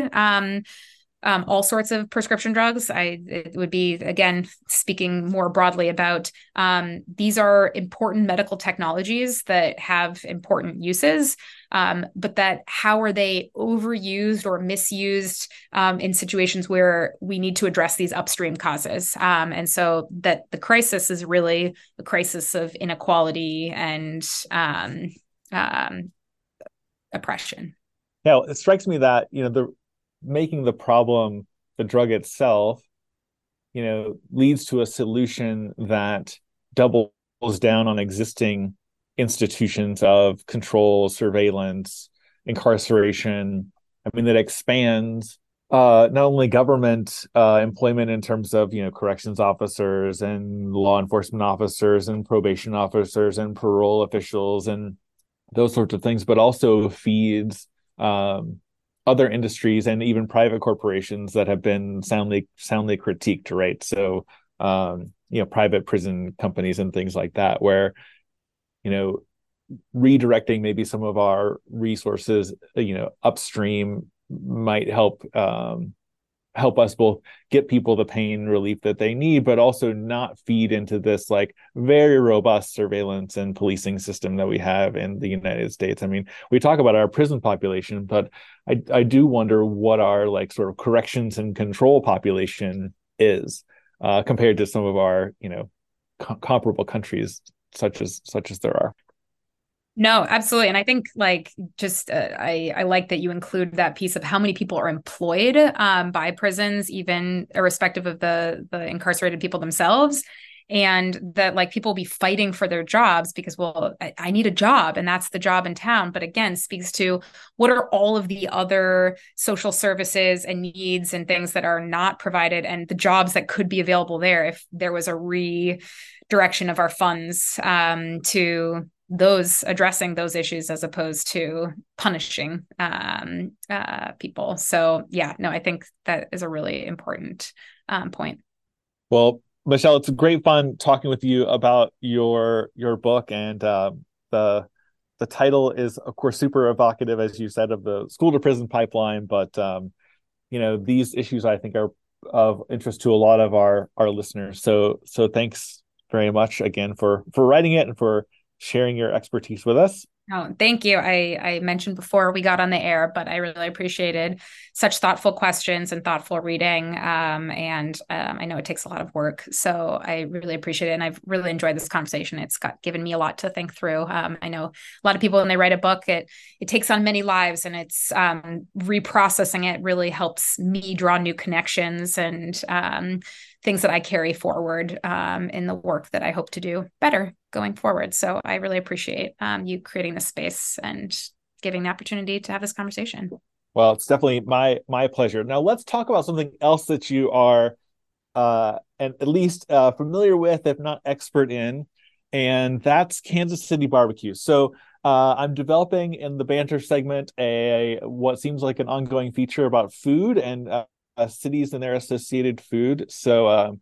um, all sorts of prescription drugs. I it would be again speaking more broadly about um, these are important medical technologies that have important uses, um, but that how are they overused or misused um, in situations where we need to address these upstream causes, um, and so that the crisis is really a crisis of inequality and um, oppression. Yeah, it strikes me that you know the making the problem the drug itself you know leads to a solution that doubles down on existing institutions of control surveillance incarceration. I mean that expands uh, not only government uh, employment in terms of you know corrections officers and law enforcement officers and probation officers and parole officials and those sorts of things, but also feeds um, other industries and even private corporations that have been soundly soundly critiqued right? So um, you know private prison companies and things like that where you know redirecting maybe some of our resources you know upstream might help um, help us both get people the pain relief that they need but also not feed into this like very robust surveillance and policing system that we have in the United States. I mean, we talk about our prison population, but I I do wonder what our like sort of corrections and control population is uh, compared to some of our, you know, co- comparable countries such as such as there are. No, absolutely. And I think like just uh, I I like that you include that piece of how many people are employed um, by prisons, even irrespective of the the incarcerated people themselves. And that like people will be fighting for their jobs because, well, I, I need a job and that's the job in town. But again, speaks to what are all of the other social services and needs and things that are not provided and the jobs that could be available there if there was a redirection of our funds um, to those addressing those issues as opposed to punishing um, uh, people. So yeah, no, I think that is a really important um, point. Well, Michelle, it's great fun talking with you about your your book and uh, the the title is of course super evocative as you said of the school to prison pipeline, but um, you know these issues I think are of interest to a lot of our our listeners. So so thanks very much again for for writing it and for sharing your expertise with us. Oh, thank you. I, I mentioned before we got on the air, but I really appreciated such thoughtful questions and thoughtful reading. Um, and um, I know it takes a lot of work. So I really appreciate it. And I've really enjoyed this conversation. It's got given me a lot to think through. Um, I know a lot of people, when they write a book, it, it takes on many lives and it's um, reprocessing it really helps me draw new connections and um, things that I carry forward um, in the work that I hope to do better going forward. So I really appreciate um, you creating this space and giving the opportunity to have this conversation. Well, it's definitely my my pleasure. Now let's talk about something else that you are uh, and at least uh, familiar with, if not expert in, and that's Kansas City barbecue. So uh, I'm developing in the banter segment a what seems like an ongoing feature about food and uh, uh, cities and their associated food. So um,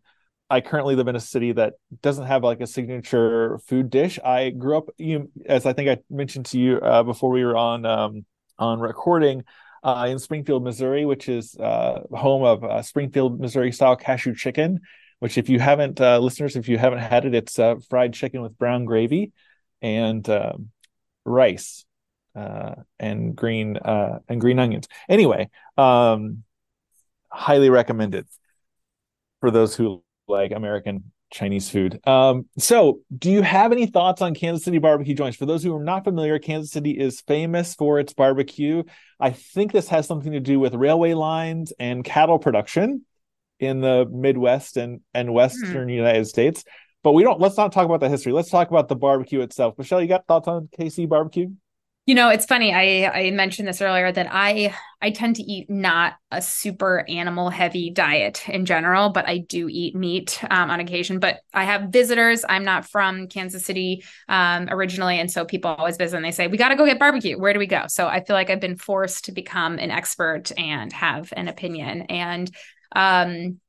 I currently live in a city that doesn't have like a signature food dish. I grew up, you as I think I mentioned to you uh, before we were on um, on recording. Uh, in Springfield, Missouri, which is uh, home of uh, Springfield, Missouri style cashew chicken. Which, if you haven't, uh, listeners, if you haven't had it, it's fried chicken with brown gravy and um, rice uh, and green uh, and green onions. Anyway, um, highly recommended for those who like American Chinese food. Um, so, do you have any thoughts on Kansas City barbecue joints? For those who are not familiar, Kansas City is famous for its barbecue. I think this has something to do with railway lines and cattle production in the Midwest and and Western mm. United States. But we don't. Let's not talk about the history. Let's talk about the barbecue itself. Michelle, you got thoughts on KC barbecue? You know, it's funny. I I mentioned this earlier that I I tend to eat not a super animal heavy diet in general, but I do eat meat um, on occasion. But I have visitors. I'm not from Kansas City um, originally, and so people always visit and they say we got to go get barbecue. Where do we go? So I feel like I've been forced to become an expert and have an opinion. And um,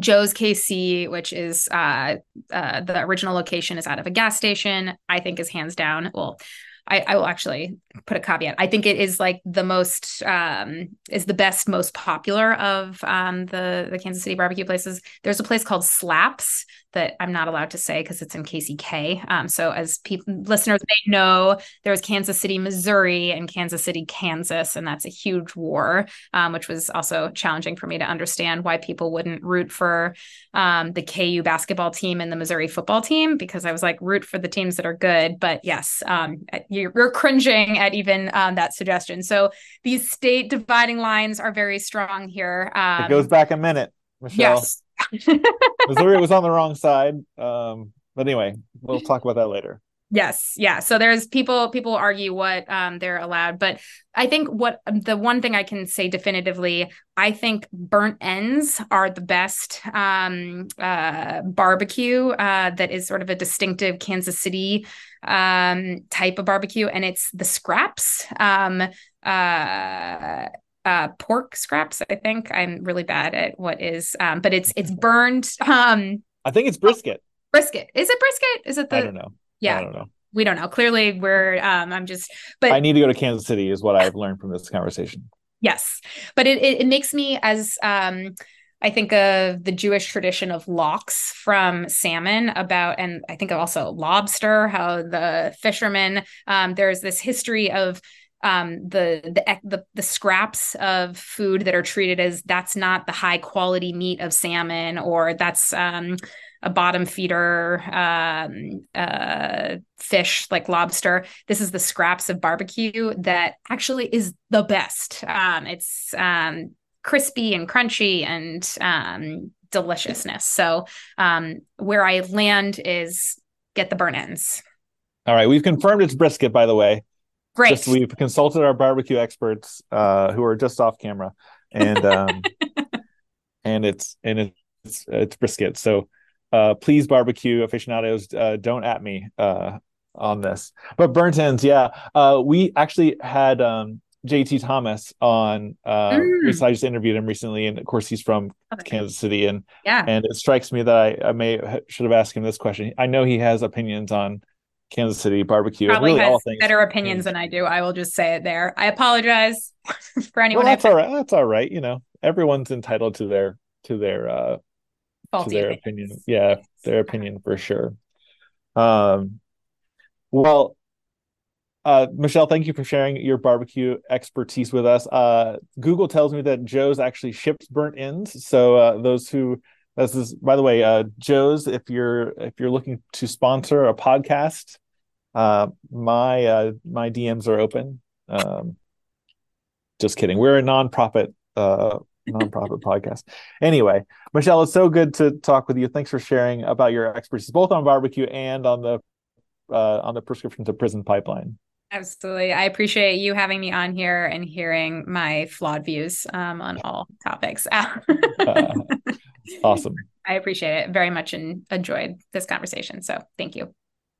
Joe's KC, which is uh, uh, the original location, is out of a gas station. I think is hands down. Well, I, I will actually put a caveat. I think it is like the most um, is the best, most popular of um, the the Kansas City barbecue places. There's a place called Slaps that I'm not allowed to say because it's in KCK. Um, so as people listeners may know, there was Kansas City, Missouri, and Kansas City, Kansas, and that's a huge war, um, which was also challenging for me to understand why people wouldn't root for um, the KU basketball team and the Missouri football team because I was like root for the teams that are good. But yes, um, you're, you're, cringing at even um, that suggestion. So these state dividing lines are very strong here. it goes um, back a minute, Michelle. Yes. Missouri was on the wrong side. Um, but anyway, we'll talk about that later. Yes, yeah. So there's people people argue what um, they're allowed, but I think what the one thing I can say definitively, I think burnt ends are the best um, uh, barbecue uh, that is sort of a distinctive Kansas City um, type of barbecue, and it's the scraps. Um, uh, uh, pork scraps. I think I'm really bad at what is, um, but it's it's <laughs> burned. Um, I think it's brisket. Brisket is it brisket? Is it the? I don't know. Yeah, I don't know. We don't know. Clearly, we're. Um, I'm just. But I need to go to Kansas City. Is what I've learned from this conversation. Yes, but it it, it makes me as um. I think of the Jewish tradition of lox from salmon about, and I think of also lobster, how the fishermen, um, there's this history of um, the, the the the scraps of food that are treated as that's not the high quality meat of salmon or that's um, a bottom feeder um, uh, fish like lobster. This is the scraps of barbecue that actually is the best. Um, it's um, crispy and crunchy and um, deliciousness. So where I land is get the burn ends. All right, we've confirmed it's brisket, by the way. Great. Just, we've consulted our barbecue experts uh, who are just off camera, and <laughs> um, and it's and it's it's brisket. So uh, please, barbecue aficionados, uh, don't at me uh, on this. But burnt ends, yeah. Uh, we actually had um, JT Thomas on. Uh, mm. I just interviewed him recently, and of course he's from okay. Kansas City, and yeah, and it strikes me that I, I may should have asked him this question. I know he has opinions on Kansas City barbecue. Probably really has better opinions than I do. I will just say it there. I apologize <laughs> for anyone. Well, that's all right. That's all right. You know, everyone's entitled to their to their uh to their opinion. Yeah, their opinion for sure. Um, well, uh, Michelle, thank you for sharing your barbecue expertise with us. Uh, Google tells me that Joe's actually ships burnt ends. So uh, those who this is, by the way, uh, Joe's. If you're if you're looking to sponsor a podcast, uh, my uh, my DMs are open. Um, just kidding. We're a nonprofit uh, nonprofit <laughs> podcast. Anyway, Michelle, it's so good to talk with you. Thanks for sharing about your expertise, both on barbecue and on the uh, on the prescription to prison pipeline. Absolutely. I appreciate you having me on here and hearing my flawed views um, on all topics. <laughs> <laughs> awesome. I appreciate it very much and enjoyed this conversation. So thank you.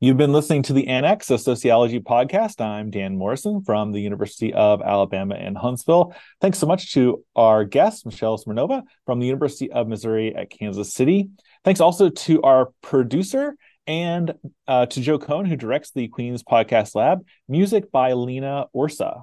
You've been listening to the Annex, a sociology podcast. I'm Dan Morrison from the University of Alabama in Huntsville. Thanks so much to our guest, Michelle Smirnova from the University of Missouri at Kansas City. Thanks also to our producer and uh, to Joe Cohen, who directs the Queen's Podcast Lab. Music by Lena Orsa.